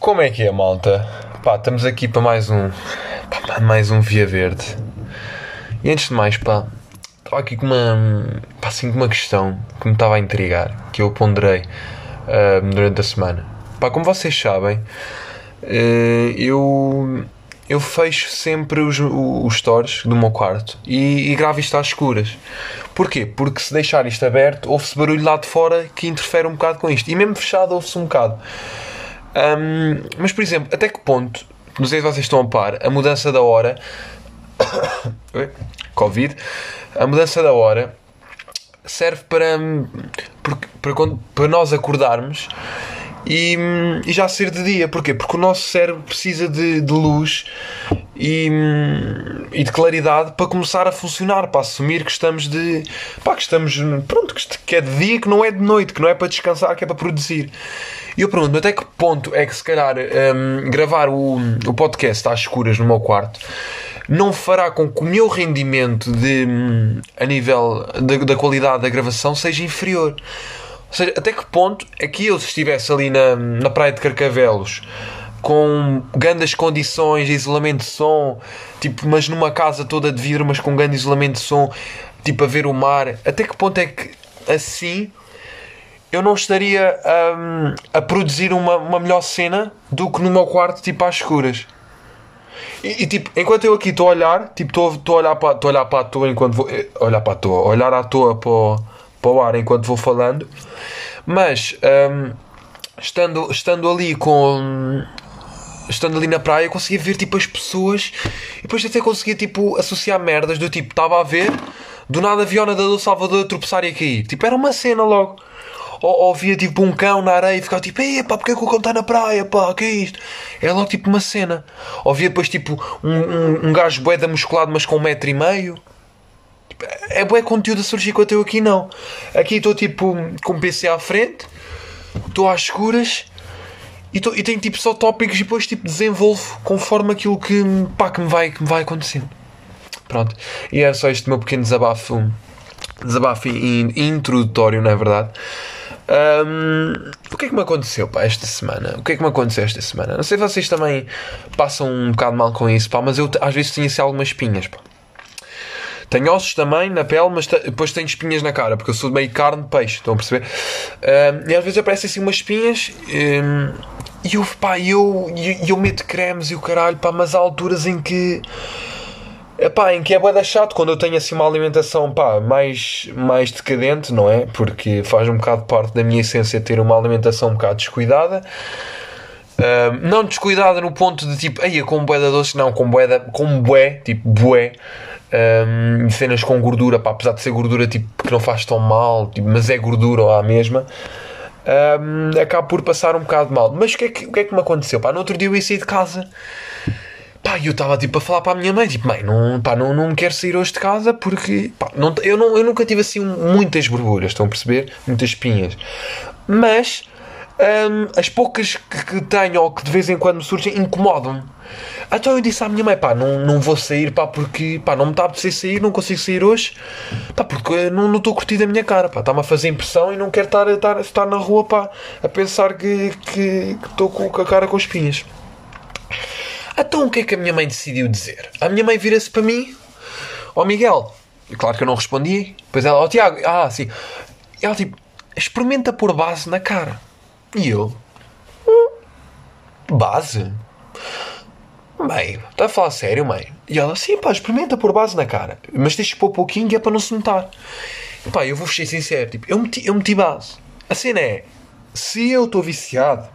Como é que é, malta? Pá, estamos aqui para mais um. Pá, mais um Via Verde. E antes de mais, pá, estava aqui com uma. Pá, assim, com uma questão que me estava a intrigar, que eu ponderei uh, durante a semana. Pá, como vocês sabem, uh, eu. Eu fecho sempre os, os stories do meu quarto e, e gravo isto às escuras. Porquê? Porque se deixar isto aberto, ouve-se barulho lá de fora que interfere um bocado com isto. E mesmo fechado, ouve-se um bocado. Um, mas, por exemplo, até que ponto, não sei se vocês estão a par, a mudança da hora. Covid. A mudança da hora serve para, para, para nós acordarmos e, e, já ser de dia. Porquê? Porque o nosso cérebro precisa de, de luz e, e, de claridade para começar a funcionar, para assumir que estamos de. Pá, que estamos. Pronto, que é de dia, que não é de noite, que não é para descansar, que é para produzir. E eu pergunto até que ponto é que se calhar um, gravar o, o podcast às escuras no meu quarto não fará com que o meu rendimento de, hum, a nível da, da qualidade da gravação seja inferior. Seja, até que ponto é que eu, se estivesse ali na, na praia de Carcavelos com grandes condições isolamento de som, tipo, mas numa casa toda de vidro, mas com grande isolamento de som, tipo a ver o mar, até que ponto é que assim eu não estaria um, a produzir uma, uma melhor cena do que no meu quarto, tipo às escuras. E, e tipo, enquanto eu aqui estou a olhar, tipo, estou a olhar para a toa enquanto vou. Eh, olhar para a toa, olhar à toa para para o ar enquanto vou falando, mas um, estando, estando ali com. Estando ali na praia, conseguia ver tipo as pessoas e depois até conseguia tipo associar merdas do tipo, estava a ver, do nada a Viona do Salvador a tropeçar e a cair. Tipo, era uma cena logo ou, ou via tipo um cão na areia e ficava tipo, pá, porque é que o cão está na praia, pá, que é isto? É logo tipo uma cena. Ou via depois tipo um, um, um gajo boeda musculado, mas com um metro e meio. É bué conteúdo a surgir enquanto eu aqui não. Aqui estou tipo com o PC à frente, estou às escuras e, tô, e tenho tipo só tópicos e depois tipo desenvolvo conforme aquilo que, pá, que, me, vai, que me vai acontecendo. Pronto. E era só este meu pequeno desabafo desabafo introdutório, não é verdade? Um, o que é que me aconteceu pá, esta semana? O que é que me aconteceu esta semana? Não sei se vocês também passam um bocado mal com isso, pá, mas eu às vezes tenho assim algumas espinhas. Pá. Tenho ossos também na pele, mas depois tenho espinhas na cara, porque eu sou meio carne peixe, estão a perceber? E às vezes aparecem assim umas espinhas e eu, pá, eu, eu, eu meto cremes e o caralho, pá, mas há alturas em que Epá, em que é boeda chato quando eu tenho assim uma alimentação pá, mais, mais decadente, não é? Porque faz um bocado parte da minha essência ter uma alimentação um bocado descuidada. Não descuidada no ponto de tipo, aí com boeda doce, não, com boeda, com bué, tipo bué. Um, cenas com gordura, pá, apesar de ser gordura tipo, que não faz tão mal, tipo, mas é gordura lá mesma. Um, acabo por passar um bocado mal. Mas o que, é que, o que é que me aconteceu? Pá, no outro dia eu ia sair de casa Pá, eu estava tipo a falar para a minha mãe, tipo, mãe, não, pá, não, não quero sair hoje de casa porque pá, não, eu, não, eu nunca tive assim muitas borbulhas, estão a perceber? Muitas espinhas. Mas hum, as poucas que, que tenho ou que de vez em quando me surgem incomodam-me. Então eu disse à minha mãe, pá, não, não vou sair, pá, porque pá, não me está a apetecer sair, não consigo sair hoje, pá, porque não estou curtindo a minha cara, pá, está-me a fazer impressão e não quero estar, estar, estar na rua, pá, a pensar que estou com a cara com espinhas. Então o que é que a minha mãe decidiu dizer? A minha mãe vira-se para mim, ó oh, Miguel, e claro que eu não respondi, depois ela, ó oh, Tiago, ah, sim. Ela tipo, experimenta pôr base na cara. E eu, hum, base? Mãe, está a falar sério, mãe? E ela, sim, pá, experimenta pôr base na cara. Mas deixa pôr pouquinho que é para não se notar. E, pá, eu vou ser sincero, tipo, eu meti, eu meti base. A cena é, se eu estou viciado,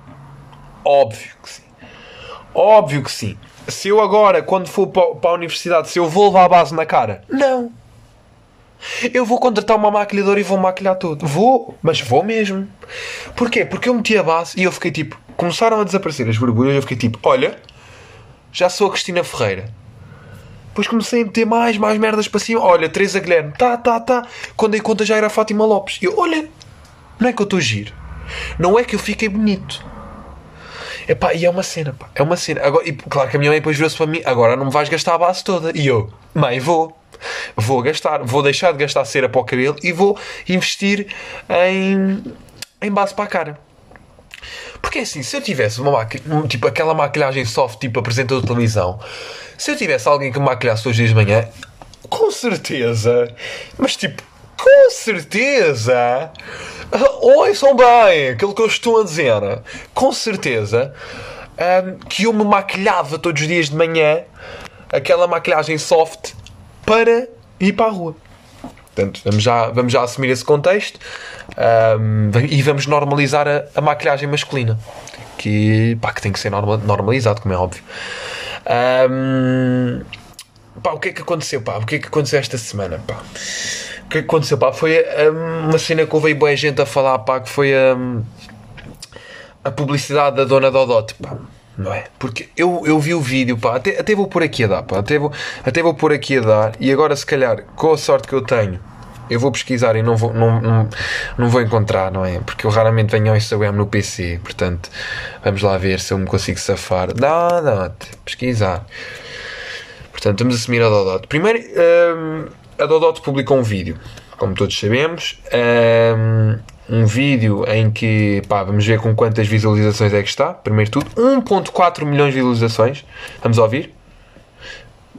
óbvio que sim. Óbvio que sim. Se eu agora, quando for para a universidade, se eu vou levar a base na cara? Não. Eu vou contratar uma maquilhadora e vou maquilhar tudo. Vou, mas vou mesmo. Porquê? Porque eu meti a base e eu fiquei tipo. Começaram a desaparecer as borbulhas e eu fiquei tipo: olha, já sou a Cristina Ferreira. Depois comecei a meter mais, mais merdas para cima. Olha, Teresa Guilherme, tá, tá, tá. Quando dei conta já era a Fátima Lopes. Eu, olha, não é que eu estou giro. Não é que eu fiquei bonito. Epá, e é uma cena, pá. É uma cena. Agora, e, claro que a minha mãe depois virou-se para mim: agora não me vais gastar a base toda. E eu, mãe, vou. Vou gastar. Vou deixar de gastar cera para o cabelo e vou investir em, em base para a cara. Porque assim, se eu tivesse uma tipo aquela maquilhagem soft, tipo apresentador de televisão, se eu tivesse alguém que me maquilhasse hoje de manhã, com certeza, mas tipo, com certeza, ouçam bem aquilo que eu estou a dizer, com certeza um, que eu me maquilhava todos os dias de manhã, aquela maquilhagem soft, para ir para a rua. Portanto, vamos já, vamos já assumir esse contexto um, e vamos normalizar a, a, maquilhagem masculina. Que, pá, que tem que ser norma, normalizado, como é óbvio. Um, pá, o que é que aconteceu? Pá? O que é que aconteceu esta semana? Pá? O que é que aconteceu? Pá? Foi um, uma cena que houve boa gente a falar pá, que foi a publicidade da Dona Dodot. Pá é? Porque eu, eu vi o vídeo, pá, até, até vou por aqui a dar, pá, até vou, até vou por aqui a dar, e agora se calhar, com a sorte que eu tenho, eu vou pesquisar e não vou, não, não, não vou encontrar, não é? Porque eu raramente venho ao Instagram no PC, portanto, vamos lá ver se eu me consigo safar. Dá, dá, pesquisar. Portanto, vamos assumir a Dodot. Primeiro, hum, a Dodot publicou um vídeo, como todos sabemos. Hum, um vídeo em que, pá, vamos ver com quantas visualizações é que está. Primeiro tudo, 1.4 milhões de visualizações. Vamos ouvir?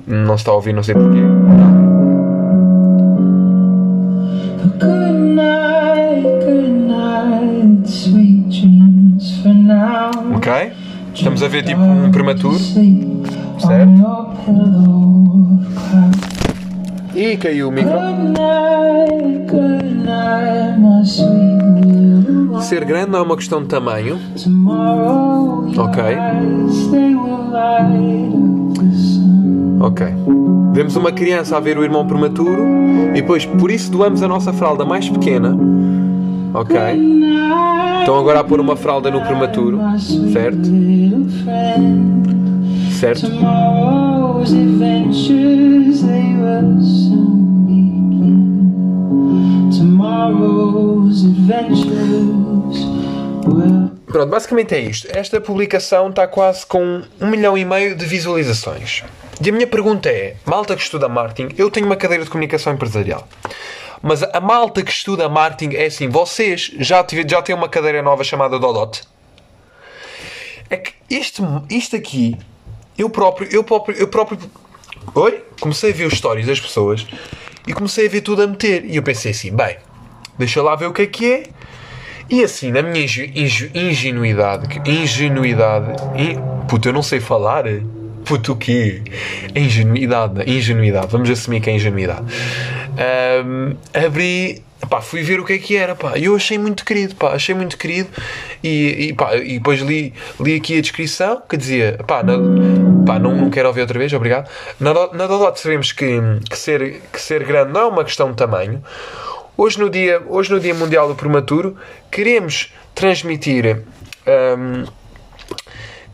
Não se está a ouvir, não sei porquê. Ok? Estamos a ver tipo um prematuro. Certo? E caiu o micro. Ser grande não é uma questão de tamanho. Ok. Ok. Vemos uma criança a ver o irmão prematuro e depois por isso doamos a nossa fralda mais pequena. Ok. Estão agora a pôr uma fralda no prematuro. Certo? Certo? Pronto, basicamente é isto. Esta publicação está quase com um milhão e meio de visualizações. E a minha pergunta é: malta que estuda marketing, eu tenho uma cadeira de comunicação empresarial. Mas a malta que estuda marketing é assim: vocês já, tive, já têm uma cadeira nova chamada Dodot? É que este, isto aqui, eu próprio, eu próprio, eu próprio. Oi? Comecei a ver os stories das pessoas e comecei a ver tudo a meter. E eu pensei assim: bem, deixa lá ver o que é que é. E assim, na minha ingenuidade, ingenuidade, in, puto, eu não sei falar. Puto, o quê? Ingenuidade, ingenuidade, vamos assumir que é ingenuidade. Um, abri, pá, fui ver o que é que era, pá, e eu achei muito querido, pá, achei muito querido. E, e, pá, e depois li, li aqui a descrição que dizia, pá, na, pá não, não quero ouvir outra vez, obrigado. Na, na Dodot sabemos que, que, ser, que ser grande não é uma questão de tamanho. Hoje no dia, hoje no dia Mundial do Prematuro, queremos transmitir. Um,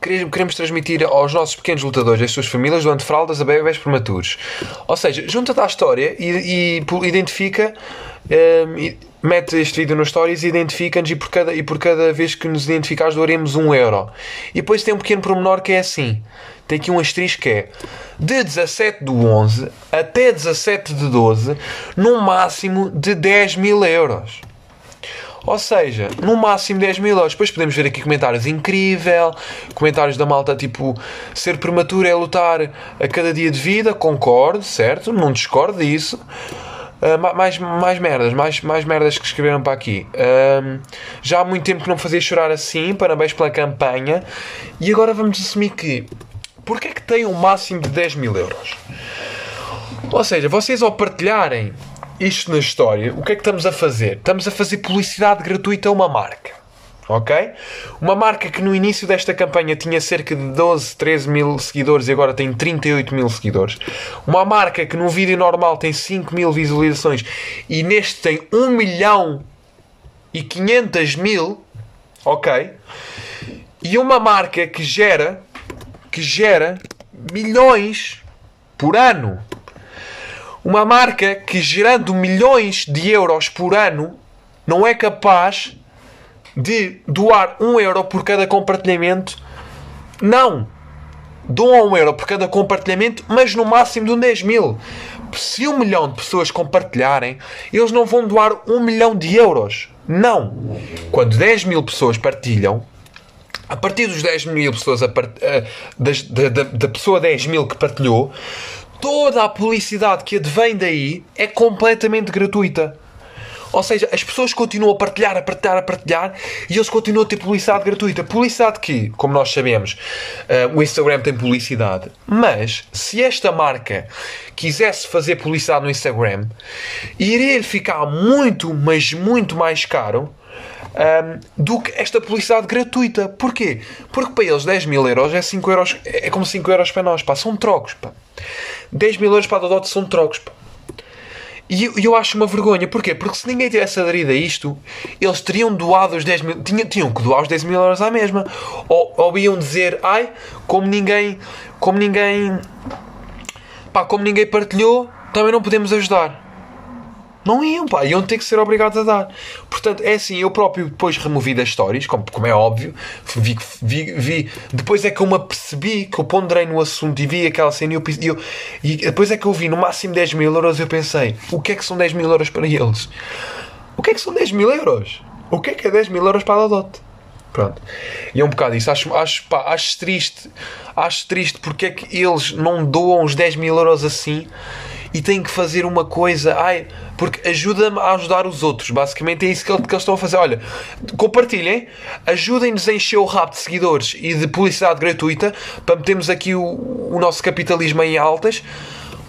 queremos transmitir aos nossos pequenos lutadores às suas famílias doando fraldas a bebés prematuros. Ou seja, junta-te à história e, e identifica, um, mete este vídeo nos stories e identifica-nos e por, cada, e por cada vez que nos identificares doaremos um euro. E depois tem um pequeno pormenor que é assim. Tem aqui um asterisco que é de 17 de 11 até 17 de 12 no máximo de 10 mil euros. Ou seja, no máximo 10 mil euros. Depois podemos ver aqui comentários incrível, comentários da malta tipo ser prematuro é lutar a cada dia de vida. Concordo, certo? Não discordo disso. Uh, mais, mais merdas, mais, mais merdas que escreveram para aqui. Já há muito tempo que não fazia chorar assim. Parabéns pela campanha. E agora vamos assumir que. Porquê é que tem um máximo de 10 mil euros? Ou seja, vocês ao partilharem isto na história, o que é que estamos a fazer? Estamos a fazer publicidade gratuita a uma marca. Ok? Uma marca que no início desta campanha tinha cerca de 12, 13 mil seguidores e agora tem 38 mil seguidores. Uma marca que num vídeo normal tem 5 mil visualizações e neste tem 1 milhão e 500 mil. Ok? E uma marca que gera, que gera milhões por ano uma marca que, gerando milhões de euros por ano, não é capaz de doar um euro por cada compartilhamento. Não! Doam um euro por cada compartilhamento, mas no máximo de 10 mil. Se um milhão de pessoas compartilharem, eles não vão doar um milhão de euros. Não! Quando 10 mil pessoas partilham, a partir dos 10 mil pessoas, part... da, da, da pessoa 10 mil que partilhou, toda a publicidade que advém daí é completamente gratuita. Ou seja, as pessoas continuam a partilhar, a partilhar, a partilhar e eles continuam a ter publicidade gratuita. Publicidade que, como nós sabemos, uh, o Instagram tem publicidade. Mas, se esta marca quisesse fazer publicidade no Instagram, iria-lhe ficar muito, mas muito mais caro um, do que esta publicidade gratuita. Porquê? Porque para eles 10 mil euros é 5 euros, é como 5 euros para nós, pá. São trocos, pá. 10 mil euros para a Dodot são trocos, pá. E eu, acho uma vergonha. Porquê? Porque se ninguém tivesse aderido a isto, eles teriam doado os 10 mil. Tinham, tinham que doar os 10 mil euros à mesma. Ou, ou iam dizer, ai, como ninguém. Como ninguém. Pá, como ninguém partilhou, também não podemos ajudar. Não iam, pá, iam ter que ser obrigados a dar. Portanto, é assim, eu próprio depois removi das stories, como, como é óbvio, vi, vi, vi, depois é que eu me apercebi que eu ponderei no assunto e vi aquela cena e, eu, e, eu, e depois é que eu vi no máximo 10 mil euros eu pensei, o que é que são 10 mil euros para eles? O que é que são 10 mil euros? O que é que é 10 mil euros para a Dot? Pronto. E é um bocado isso. Acho, acho, pá, acho triste. Acho triste porque é que eles não doam os 10 mil euros assim e têm que fazer uma coisa. Ai, porque ajuda-me a ajudar os outros. Basicamente é isso que, eles estão a fazer. Olha, compartilhem, ajudem-nos a encher o rabo de seguidores e de publicidade gratuita para metermos aqui o, o nosso capitalismo em altas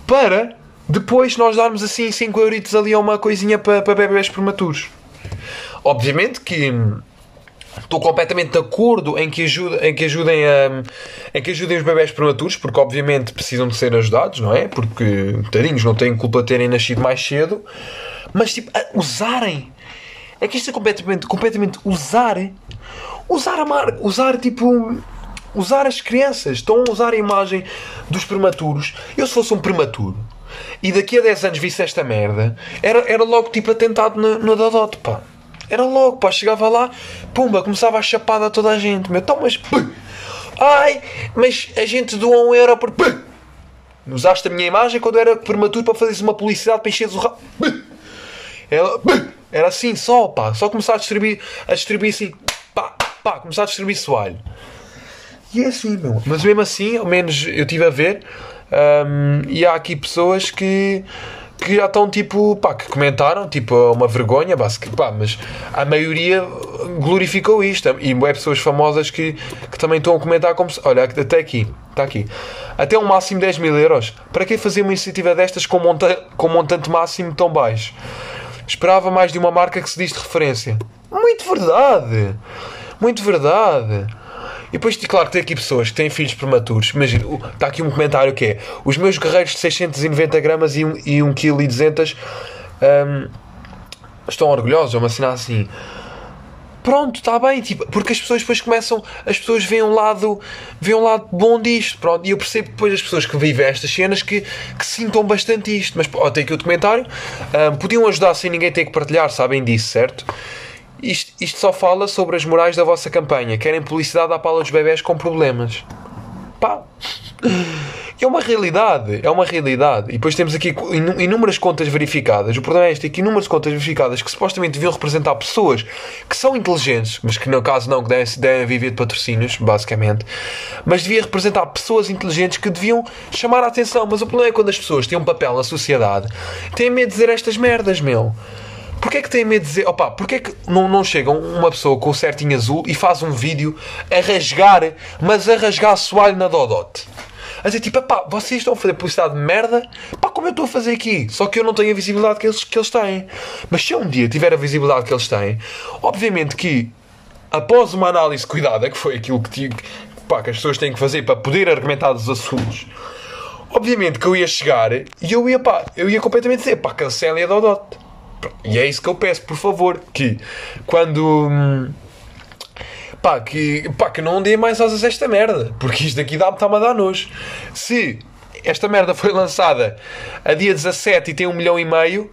para depois nós darmos assim 5 euritos ali a uma coisinha para, para bebês prematuros. Obviamente que Estou completamente de acordo em que, ajude, em que ajudem a, em que ajudem os bebés prematuros, porque obviamente precisam de ser ajudados, não é? Porque tadinhos não têm culpa de terem nascido mais cedo, mas tipo, usarem. É que isto é completamente, completamente usar, usar a marca, usar tipo, usar as crianças, estão a usar a imagem dos prematuros. Eu se fosse um prematuro e daqui a 10 anos visse esta merda, era, era logo tipo atentado no, no Dodot, pá. Era logo, pá, chegava lá, pumba, começava a chapada a toda a gente. Meu, então, mas. Ai, mas a gente doou um euro por. Pum, usaste a minha imagem quando era prematuro para fazeres uma publicidade para encheres o rabo. Era, era assim só, pá. Só começar a distribuir, a distribuir assim, pá, pá, começar a distribuir soalho. E é assim, meu. Mas mesmo assim, ao menos eu estive a ver, um, e há aqui pessoas que que já estão tipo, pá, que comentaram, tipo, uma vergonha, pá, mas a maioria glorificou isto. E é pessoas famosas que, que também estão a comentar como se, olha, até aqui, está aqui, até um máximo de 10 mil euros. Para que fazer uma iniciativa destas com, monta com montante máximo tão baixo? Esperava mais de uma marca que se diz de referência. Muito verdade! Muito verdade! E depois, claro, tem aqui pessoas que têm filhos prematuros. Imagina, está aqui um comentário que é: os meus guerreiros de 690 gramas e 1 kg e 200 um, estão orgulhosos, ou uma cena assim. Pronto, está bem, tipo, porque as pessoas depois começam, as pessoas veem um lado, veem um lado bom disto, pronto, e eu percebo depois as pessoas que vivem estas cenas que, que sintam bastante isto, mas ó, tem aqui o documentário, um, podiam ajudar sem ninguém ter que partilhar, sabem disso, certo? Isto, isto só fala sobre as morais da vossa campanha. Querem publicidade à pala dos bebés com problemas. Pá. É uma realidade, é uma realidade. E depois temos aqui inúmeras contas verificadas. O problema é este: é que inúmeras contas verificadas que supostamente deviam representar pessoas que são inteligentes, mas que no caso não, que devem, viver de patrocínios, basicamente. Mas devia representar pessoas inteligentes que deviam chamar a atenção. Mas o problema é quando as pessoas têm um papel na sociedade, têm medo de dizer estas merdas, meu. Porquê é que tem medo de dizer, opa, porquê é que não, não chega uma pessoa com o certinho azul e faz um vídeo a rasgar, mas a rasgar soalho na Dodot? A dizer, tipo, pá, vocês estão a fazer publicidade de merda, pá, como eu estou a fazer aqui? Só que eu não tenho a visibilidade que eles, que eles têm. Mas se eu um dia tiver a visibilidade que eles têm, obviamente que, após uma análise cuidada, que foi aquilo que, pá, que as pessoas têm que fazer para poder argumentar os assuntos, obviamente que eu ia chegar e eu ia, pá, eu ia completamente dizer, pá, cancelem a Dodot. E é isso que eu peço, por favor, que quando. Pá, que, pá, que não dê mais asas a esta merda, porque isto daqui dá-me a dar nojo. Se esta merda foi lançada a dia 17 e tem um milhão e meio,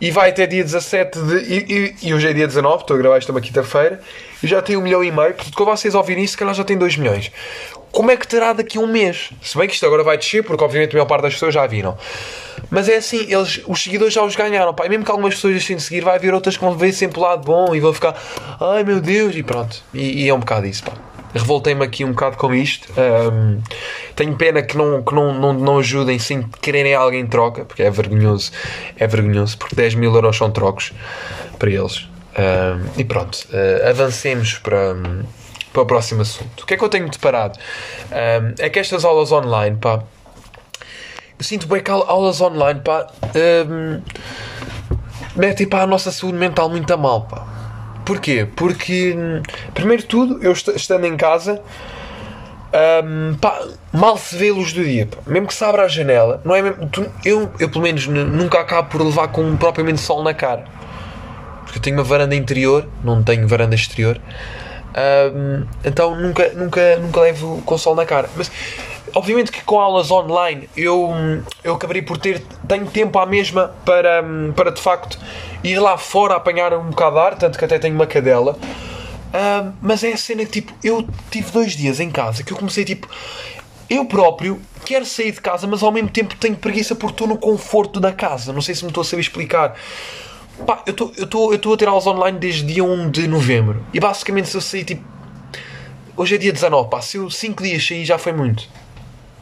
e vai até dia 17 de. E, e, e hoje é dia 19, estou a gravar isto uma quinta-feira, já tem um milhão e meio. Portanto, quando vocês ouvirem isso, se calhar já tem 2 milhões. Como é que terá daqui a um mês? Se bem que isto agora vai descer, porque obviamente a maior parte das pessoas já viram. Mas é assim, eles, os seguidores já os ganharam. Pá. E mesmo que algumas pessoas deixem de seguir, vai haver outras que vão ver sempre o lado bom e vão ficar, ai meu Deus, e pronto. E, e é um bocado isso, pá. Revoltei-me aqui um bocado com isto. Um, tenho pena que, não, que não, não, não ajudem sem quererem alguém troca, porque é vergonhoso. É vergonhoso, porque 10 mil euros são trocos para eles. Um, e pronto, uh, avancemos para, para o próximo assunto. O que é que eu tenho deparado? Um, é que estas aulas online, pá, eu sinto bem que aulas online, pá, um, metem pá, a nossa saúde mental muito a mal, pá. Porquê? Porque, primeiro de tudo, eu estando em casa, um, pá, mal se vê a luz do dia. Pá. Mesmo que se abra a janela, não é mesmo, tu, eu, eu, pelo menos, nunca acabo por levar com propriamente sol na cara. Porque eu tenho uma varanda interior, não tenho varanda exterior. Então nunca, nunca, nunca levo com sol na cara. Mas obviamente que com aulas online eu, eu acabarei por ter tenho tempo à mesma para, para de facto ir lá fora apanhar um bocado de ar, tanto que até tenho uma cadela. Mas é a cena que tipo, eu tive dois dias em casa que eu comecei tipo, eu próprio quero sair de casa, mas ao mesmo tempo tenho preguiça porque estou no conforto da casa. Não sei se me estou a saber explicar. Pá, eu estou a ter aulas online desde dia 1 de novembro. E basicamente se eu sair tipo. Hoje é dia 19, pá, se eu 5 dias sair já foi muito.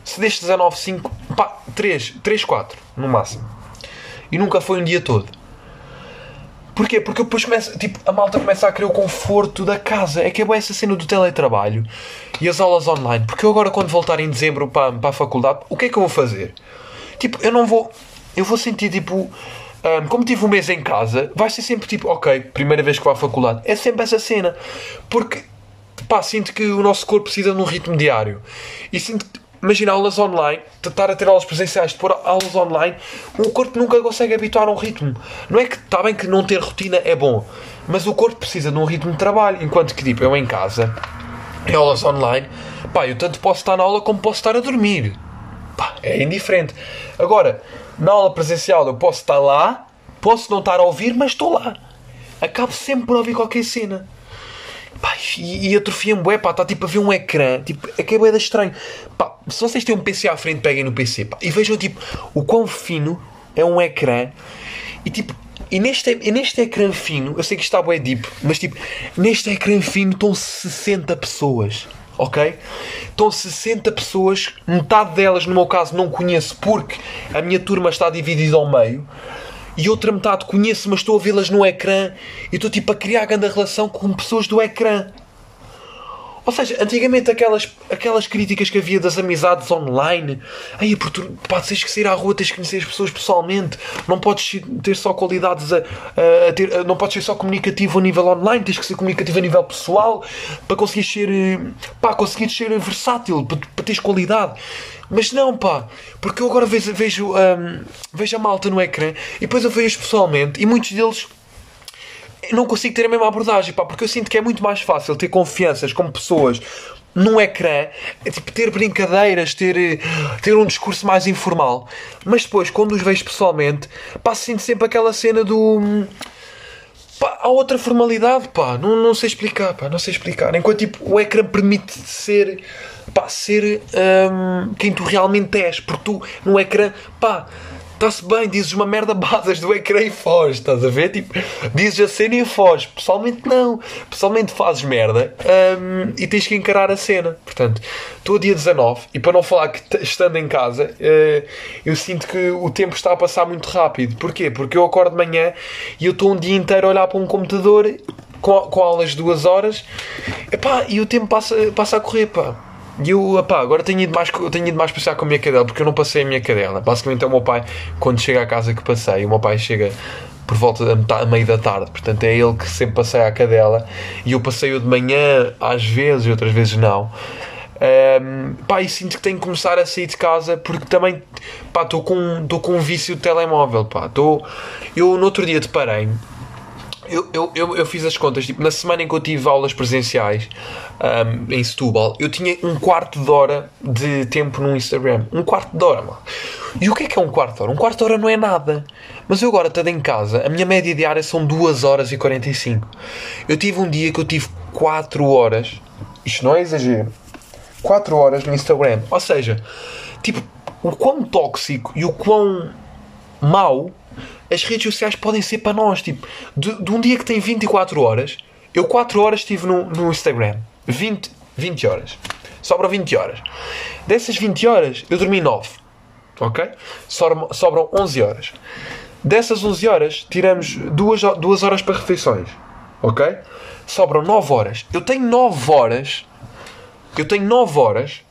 Se destes 19, 5, pá, 3, 3, 4 no máximo. E nunca foi um dia todo. Porquê? Porque depois começa, tipo, a malta começa a querer o conforto da casa. É que é boa essa cena do teletrabalho e as aulas online. Porque eu agora, quando voltar em dezembro para, para a faculdade, o que é que eu vou fazer? Tipo, eu não vou. Eu vou sentir tipo um, como tive um mês em casa, vai ser sempre tipo, ok, primeira vez que vou à faculdade. É sempre essa cena. Porque, pá, sinto que o nosso corpo precisa de um ritmo diário. E sinto que, imagina aulas online, estar a ter aulas presenciais, de pôr aulas online, o corpo nunca consegue habituar a um ritmo. Não é que, está bem que não ter rotina é bom, mas o corpo precisa de um ritmo de trabalho. Enquanto que, tipo, eu em casa, em aulas online, pá, eu tanto posso estar na aula como posso estar a dormir. Pá, é indiferente. Agora, na aula presencial eu posso estar lá, posso não estar a ouvir, mas estou lá. Acabo sempre por ouvir qualquer cena. Pá, e, e atrofia-me bué, pá, está tipo a ver um ecrã, tipo, é que é bué estranho. Pá, se vocês têm um PC à frente, peguem no PC, pá, e vejam, tipo, o quão fino é um ecrã. E, tipo, e neste, e neste ecrã fino, eu sei que está bué deep, mas, tipo, neste ecrã fino estão 60 pessoas ok? Estão 60 pessoas, metade delas, no meu caso, não conheço porque a minha turma está dividida ao meio. E outra metade conheço, mas estou a vê-las no ecrã e estou tipo a criar grande relação com pessoas do ecrã. Ou seja, antigamente aquelas, aquelas críticas que havia das amizades online, aí pá, tens que sair à rua, tens que conhecer as pessoas pessoalmente, não podes ter só qualidades a, a, ter, a, não podes ser só comunicativo a nível online, tens que ser comunicativo a nível pessoal para conseguir ser pá, conseguir ser versátil, para, para teres qualidade. Mas não, pá, porque eu agora vejo, vejo, um, vejo a malta no ecrã e depois eu vejo pessoalmente e muitos deles não consigo ter a mesma abordagem, pá, porque eu sinto que é muito mais fácil ter confianças com pessoas num ecrã, é tipo ter brincadeiras, ter, ter um discurso mais informal. Mas depois, quando os vejo pessoalmente, pá, sinto sempre aquela cena do. Pá, há outra formalidade, pá, não, não sei explicar, pá, não sei explicar. Enquanto tipo, o ecrã permite ser, pá, ser hum, quem tu realmente és, porque tu no ecrã, pá Está-se bem, dizes uma merda, basas do ecrã e foges, estás a ver? Tipo, dizes a cena e foges. Pessoalmente, não. Pessoalmente fazes merda um, e tens que encarar a cena. Portanto, estou a dia 19 e para não falar que estando em casa, uh, eu sinto que o tempo está a passar muito rápido. Porquê? Porque eu acordo de manhã e eu estou um dia inteiro a olhar para um computador com, com aulas de duas horas epá, e o tempo passa, passa a correr, pá. E eu, agora tenho ido, mais, tenho ido mais passear com a minha cadela, porque eu não passei a minha cadela. Basicamente é o meu pai, quando chega à casa que passei, o meu pai chega por volta da metade, meio da tarde, portanto é ele que sempre passeia a cadela. E eu passeio de manhã, às vezes, e outras vezes não. Um, pá, e sinto que tenho que começar a sair de casa porque também estou com, com um vício de telemóvel. Pá, tô, eu no outro dia deparei eu, eu, eu, eu, fiz as contas, tipo, na semana em que eu tive aulas presenciais um, em Setúbal, eu tinha um quarto de hora de tempo no Instagram. Um quarto de hora, mano. E o que é que é um quarto de hora? Um quarto de hora não é nada. Mas eu agora, estando em casa, a minha média diária são 2 horas e 45. Eu tive um dia que eu tive 4 horas, isto não é exagero, 4 horas no Instagram. Ou seja, tipo, o quão tóxico e o quão mau as redes sociais podem ser para nós. Tipo, de, de um dia que tem 24 horas, eu 4 horas estive no, no Instagram. 20, 20 horas. Sobram 20 horas. Dessas 20 horas, eu dormi 9. Ok? Sobram, sobram 11 horas. Dessas 11 horas, tiramos 2, 2 horas para refeições. Ok? Sobram 9 horas. Eu tenho 9 horas. Eu tenho 9 horas.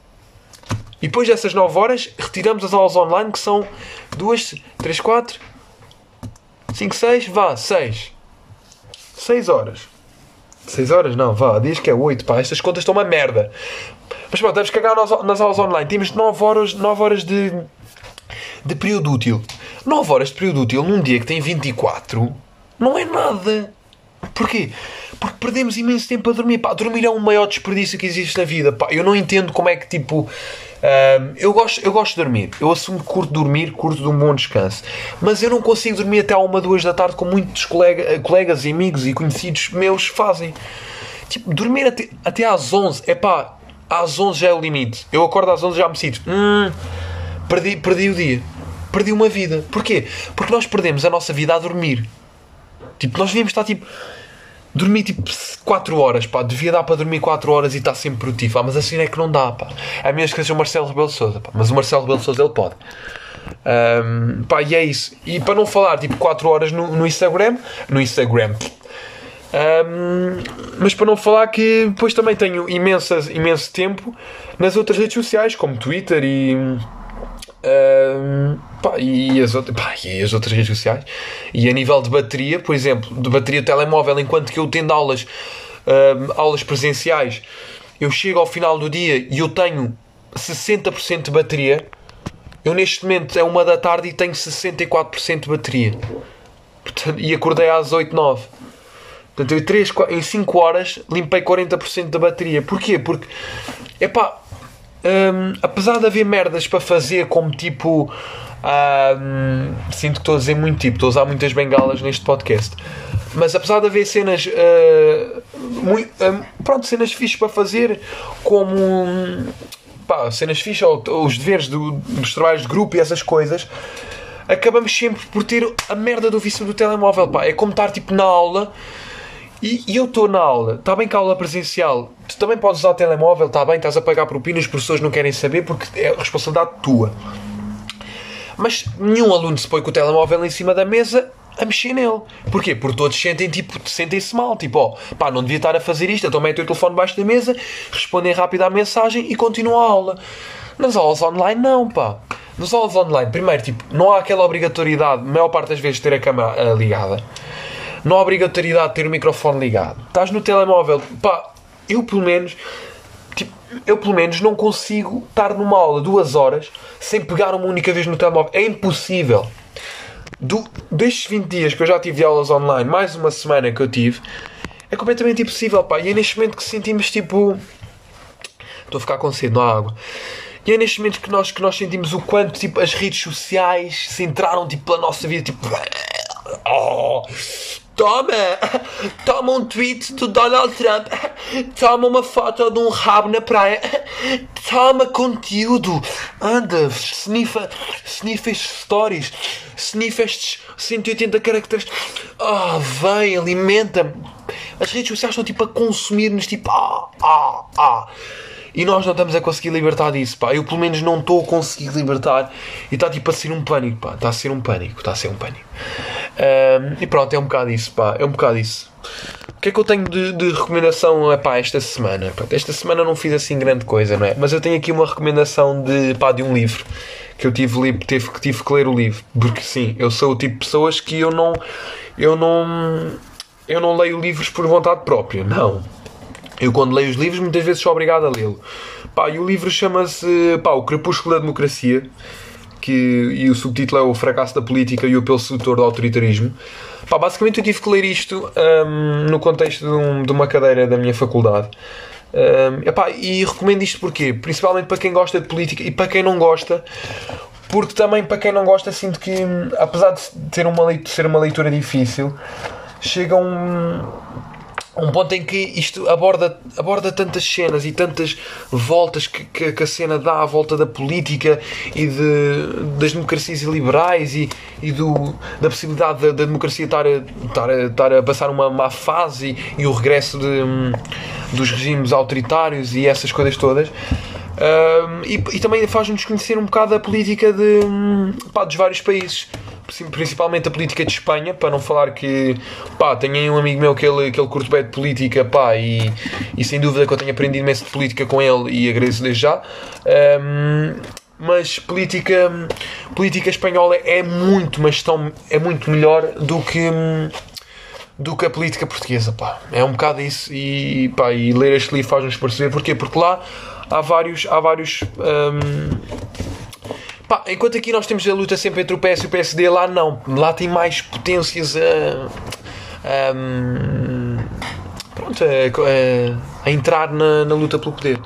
E depois dessas 9 horas, retiramos as aulas online que são 2, 3, 4, 5, 6, vá, 6. 6 horas. 6 horas? Não, vá, diz que é 8, pá. Estas contas estão uma merda. Mas pronto, deves cagar nas, nas aulas online. Temos 9 horas, 9 horas de, de período útil. 9 horas de período útil num dia que tem 24 não é nada. Porquê? Porque perdemos imenso tempo a dormir. Pá, dormir é o maior desperdício que existe na vida. Pá, eu não entendo como é que tipo. Eu, gosto, eu gosto de dormir. Eu assumo que curto dormir, curto de um bom descanso. Mas eu não consigo dormir até à uma, duas da tarde, como muitos colega, colegas, amigos e conhecidos meus fazem. Tipo, dormir até, até às 11. É pá, às 11 já é o limite. Eu acordo às 11 já me sinto. Hum, perdi, perdi o dia. Perdi uma vida. Porquê? Porque nós perdemos a nossa vida a dormir. Tipo, nós devíamos estar tipo dormir tipo 4 horas, pá, devia dar para dormir 4 horas e estar sempre produtivo, ah, mas assim é que não dá, pá. A menos que seja o Marcelo Rebelo Souza, pá, mas o Marcelo Rebelo Souza ele pode. Um, pá, e é isso. E para não falar tipo 4 horas no, no Instagram, no Instagram. Um, mas para não falar que depois também tenho imensas, imenso tempo nas outras redes sociais, como Twitter e pá, e, as outras, pá, e as outras redes sociais. E a nível de bateria, por exemplo, de bateria telemóvel, enquanto que eu tendo aulas, aulas presenciais, eu chego ao final do dia e eu tenho 60% de bateria. Eu neste momento é uma da tarde e tenho 64% de bateria. Portanto, e acordei às 8, 9. Portanto, eu 3, em 5 horas limpei 40% da bateria. Porquê? Porque, é pá, um, apesar de haver merdas para fazer, como tipo. Um, sinto que estou a dizer muito tipo, estou a usar muitas bengalas neste podcast. Mas apesar de haver cenas. Uh, muito, uh, pronto, cenas fixas para fazer, como. Pá, cenas fixas, os deveres do, dos trabalhos de grupo e essas coisas acabamos sempre por ter a merda do vício do telemóvel, pá. É como estar tipo na aula e, e eu estou na aula, está bem que a aula presencial, tu também podes usar o telemóvel, está bem, estás a pagar propinas, os professores não querem saber porque é responsabilidade tua. Mas nenhum aluno se põe com o telemóvel em cima da mesa a mexer nele. Porquê? Porque todos sentem tipo, sentem-se mal, tipo, ó, oh, pá, não devia estar a fazer isto, então mete o telefone debaixo da mesa, respondem rápido à mensagem e continuam a aula. Nas aulas online não, pá. Nas aulas online, primeiro, tipo, não há aquela obrigatoriedade, a maior parte das vezes, ter a câmera ligada não há obrigatoriedade de ter o microfone ligado. Estás no telemóvel, pá, eu pelo menos, tipo, eu pelo menos não consigo estar numa aula duas horas sem pegar uma única vez no telemóvel. É impossível. Do, destes 20 dias que eu já tive aulas online, mais uma semana que eu tive, é completamente impossível, pá. E é neste momento que sentimos tipo. Estou a ficar com sede, não há água. E é neste momento que nós, que nós sentimos o quanto tipo, as redes sociais se entraram tipo, pela nossa vida, tipo. Oh, Toma! Toma um tweet do Donald Trump. Toma uma foto de um rabo na praia. Toma conteúdo. Anda, sniffa, sniffa stories. Sniffa estes 180 caracteres. Oh, vem, alimenta-me. As redes sociais estão tipo a consumir-nos, tipo, ah, ah, ah. E nós não estamos a conseguir libertar disso, pá. Eu pelo menos não estou a conseguir libertar. E está tipo a ser um pânico, pá. Está a ser um pânico, está a ser um pânico. Um, e pronto, é um bocado isso, pá. É um bocado isso. O que é que eu tenho de, de recomendação pá, esta semana? Pronto, esta semana não fiz assim grande coisa, não é? Mas eu tenho aqui uma recomendação de, pá, de um livro que eu tive, tive, tive que ler o livro. Porque sim, eu sou o tipo de pessoas que eu não. Eu não. Eu não leio livros por vontade própria, não. Eu, quando leio os livros, muitas vezes sou obrigado a lê-lo. Pá, e o livro chama-se O Crepúsculo da Democracia, que, e o subtítulo é O Fracasso da Política e o Apelo Sedutor do Autoritarismo. Pá, basicamente, eu tive que ler isto um, no contexto de, um, de, uma cadeira da minha faculdade. Um, epá, e recomendo isto porquê? Principalmente para quem gosta de política e para quem não gosta, porque também para quem não gosta, sinto que, apesar de ter uma, ser uma leitura difícil, chega um um ponto em que isto aborda, aborda tantas cenas e tantas voltas que, que, que a cena dá à volta da política e de, das democracias liberais e, e do, da possibilidade da, da democracia estar a, estar, a, estar a passar uma má fase e, e o regresso de, dos regimes autoritários e essas coisas todas. Um, e, e, também faz-nos conhecer um bocado a política de, pá, dos vários países principalmente a política de Espanha, para não falar que pá, tenho aí um amigo meu que ele, que ele curte bem de política pá, e, e sem dúvida que eu tenho aprendido imenso de política com ele e agradeço desde já. Um, mas política, política espanhola é muito, mas tão, é muito melhor do que do que a política portuguesa, pá. É um bocado isso e, pá, e ler este livro faz-nos perceber porquê, porque lá há vários, há vários Pá, enquanto aqui nós temos a luta sempre entre o PS e o PSD, lá não. Lá tem mais potências a. a pronto, a, a, a entrar na, na, luta pelo poder.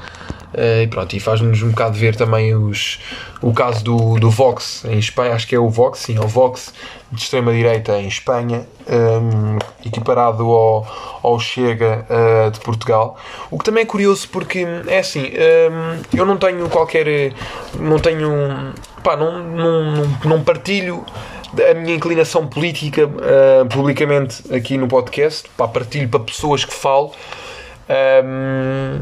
Uh, e pronto, e faz-nos um bocado ver também os, o caso do, do Vox em Espanha, acho que é o Vox, sim, é o Vox de extrema-direita em Espanha, um, equiparado ao, ao Chega uh, de Portugal. O que também é curioso porque é assim, um, eu não tenho qualquer. não tenho. pá, não, não, não partilho a minha inclinação política uh, publicamente aqui no podcast, pá, partilho para pessoas que falo. Um,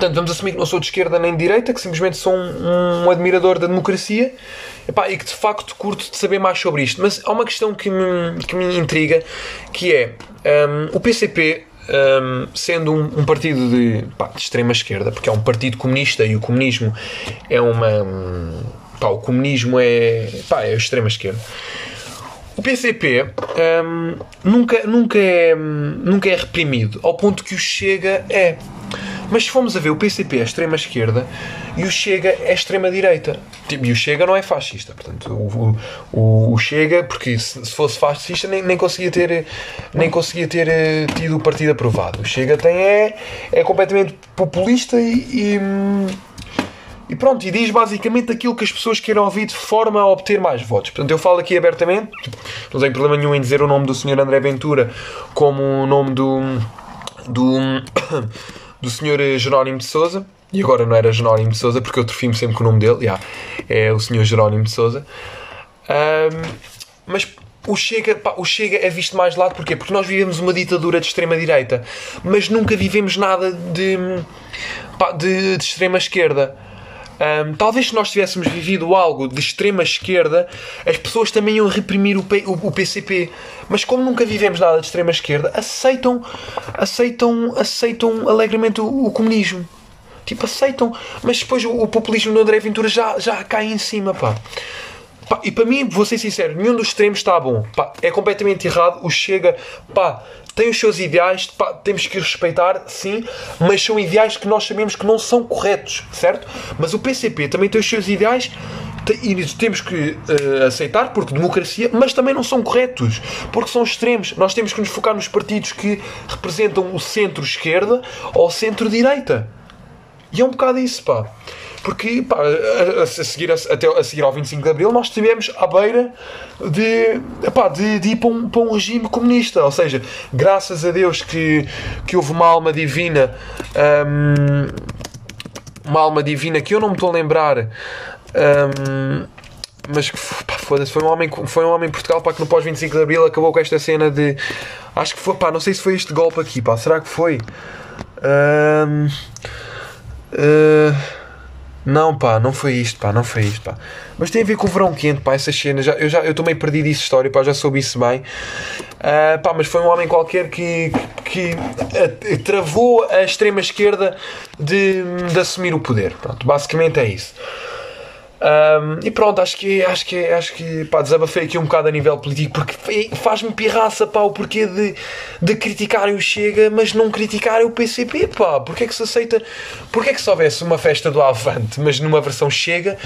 Portanto, vamos assumir que não sou de esquerda nem de direita, que simplesmente sou um, um admirador da democracia epá, e que de facto curto de saber mais sobre isto. Mas há uma questão que me, que me intriga, que é um, o PCP, um, sendo um, um, partido de, pá, de extrema esquerda, porque é um partido comunista e o comunismo é uma. Um, pá, o comunismo é, pá, é a extrema esquerda. O PCP um, nunca, nunca, é, nunca é reprimido, ao ponto que o Chega é. Mas se formos a ver, o PCP é extrema-esquerda e o Chega é extrema-direita. Tipo, e o Chega não é fascista. Portanto, o, o, o Chega, porque se, se, fosse fascista nem, nem, conseguia ter, nem conseguia ter eh, tido o partido aprovado. O Chega tem, é, é completamente populista e, e e pronto, e diz basicamente aquilo que as pessoas queiram ouvir de forma a obter mais votos. Portanto, eu falo aqui abertamente, tipo, não tenho problema nenhum em dizer o nome do Sr. André Ventura como o nome do. do do Sr. Jerónimo de Souza. E agora não era Jerónimo de Souza, porque eu trofimo sempre com o nome dele. Yeah, é o Sr. Jerónimo de Souza. Um, mas o Chega, pá, o Chega é visto mais lado porquê? Porque nós vivemos uma ditadura de extrema-direita, mas nunca vivemos nada de, pá, de, de extrema-esquerda. Um, talvez se nós tivéssemos vivido algo de extrema esquerda, as pessoas também iam reprimir o, P, o, o, PCP. Mas como nunca vivemos nada de extrema esquerda, aceitam, aceitam, aceitam alegremente o, o comunismo. Tipo, aceitam. Mas depois o, populismo do André Ventura já, já cai em cima, pá. Pá. E para mim, vou ser sincero, nenhum dos extremos está bom. Pá, é completamente errado. O Chega, pá, tem os seus ideais, pá, temos que respeitar, sim, mas são ideais que nós sabemos que não são corretos, certo? Mas o PCP também tem os seus ideais e temos que uh, aceitar porque democracia, mas também não são corretos, porque são extremos. Nós temos que nos focar nos partidos que representam o centro-esquerda ou centro-direita. E é um bocado isso, pá. Porque pá, a, a, seguir, a, até a seguir ao 25 de Abril nós estivemos à beira de, epá, de, de ir para um, para um regime comunista. Ou seja, graças a Deus que, que houve uma alma divina. Um, uma alma divina que eu não me estou a lembrar. Um, mas que pá, foda-se, foi um homem, foi um homem em Portugal pá, que no pós-25 de Abril acabou com esta cena de. Acho que foi, pá, não sei se foi este golpe aqui, pá, será que foi? Um, uh, não, pá, não foi isto, pá, não foi isto, pá. Mas tem a ver com o verão quente, pá, essas cenas. Já, eu já eu meio perdido essa história, pá, já soube isso bem. Uh, pá, mas foi um homem qualquer que, que, que travou a extrema esquerda de, de assumir o poder. Pronto, basicamente é isso. Um, e pronto, acho que, acho que, acho que pá, desabafei aqui um bocado a nível político porque faz-me pirraça pá, o porquê de, de criticarem o Chega, mas não criticarem o PCP. Pá. Porquê é que se aceita? Porquê é que se houvesse uma festa do Avante, mas numa versão Chega,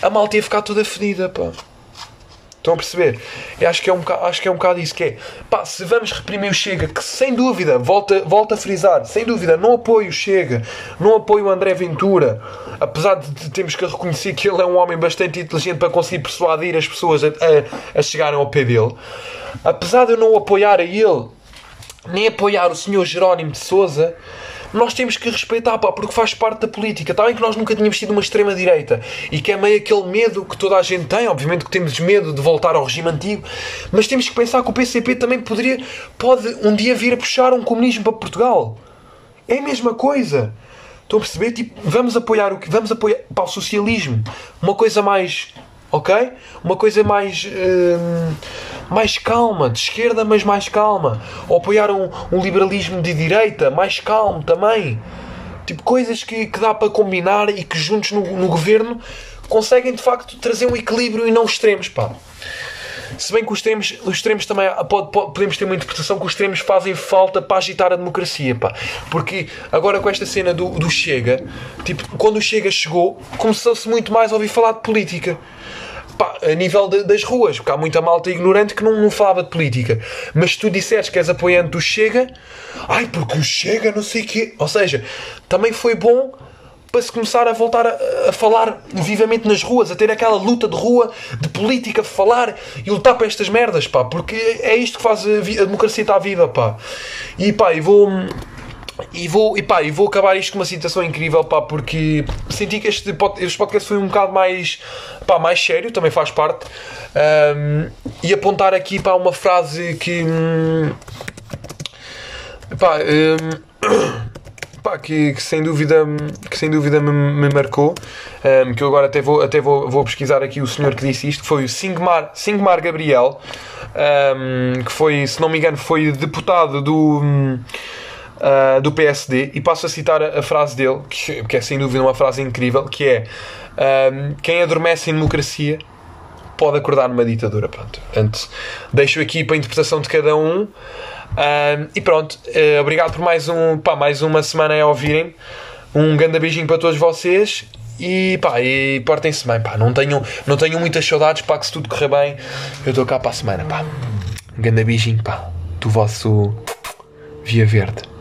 a malta ia ficar toda fedida? Pá. Estão a perceber? Eu acho que é um bocado, acho que é um bocado isso que é. Pá, se vamos reprimir o Chega, que sem dúvida, volta, volta a frisar, sem dúvida, não apoio o Chega, não apoio o André Ventura, apesar de termos que reconhecer que ele é um homem bastante inteligente para conseguir persuadir as pessoas a, a, a chegarem ao pé dele. Apesar de eu não apoiar a ele, nem apoiar o senhor Jerónimo de Souza, nós temos que respeitar, pá, porque faz parte da política. Está bem que nós nunca tínhamos sido uma extrema-direita e que é meio aquele medo que toda a gente tem. Obviamente que temos medo de voltar ao regime antigo, mas temos que pensar que o PCP também poderia, pode um dia vir a puxar um comunismo para Portugal. É a mesma coisa. Estão a perceber? Tipo, vamos apoiar o que? Vamos apoiar para o socialismo. Uma coisa mais. Ok? Uma coisa mais. Hum, mais calma, de esquerda, mas mais calma. Ou apoiar um, um liberalismo de direita, mais calmo também. Tipo, coisas que, que dá para combinar e que juntos no, no governo conseguem de facto trazer um equilíbrio e não extremos, pá. Se bem que os extremos, os extremos também pode, pode, podemos ter uma interpretação que os extremos fazem falta para agitar a democracia, pá. Porque agora com esta cena do, do Chega, tipo, quando o Chega chegou, começou-se muito mais a ouvir falar de política. Pá, a nível de, das ruas, porque há muita malta ignorante que não, não falava de política. Mas se tu disseres que és apoiante do Chega, ai, porque o Chega não sei o quê. Ou seja, também foi bom para se começar a voltar a, a, falar vivamente nas ruas, a ter aquela luta de rua, de política, falar e lutar para estas merdas, pá, porque é isto que faz a, a democracia estar viva, pá. E pá, e vou. E vou, e pá, e vou acabar isto com uma citação incrível, pá, porque senti que este, este podcast foi um bocado mais, pá, mais sério, também faz parte. Um, e apontar aqui para uma frase que. Hum, pá, um, pá, que, que, sem dúvida, que sem dúvida me, me marcou, um, que eu agora até, vou, até vou, vou pesquisar aqui o senhor que disse isto, que foi o Singmar, Singmar Gabriel, um, que foi, se não me engano, foi deputado do. Uh, do PSD e passo a citar a, a frase dele, que, que, é sem dúvida uma frase incrível, que é um, quem adormece em democracia pode acordar numa ditadura. Pronto. Portanto, deixo aqui para a interpretação de cada um. Um, e pronto, uh, obrigado por mais, um, pá, mais uma semana a ouvirem. Um grande beijinho para todos vocês e pá, e portem-se bem, pá. Não tenham, não tenham muitas saudades, pá, que se tudo correr bem, eu estou cá para a semana, pá. Um grande beijinho, pá, do vosso Via Verde.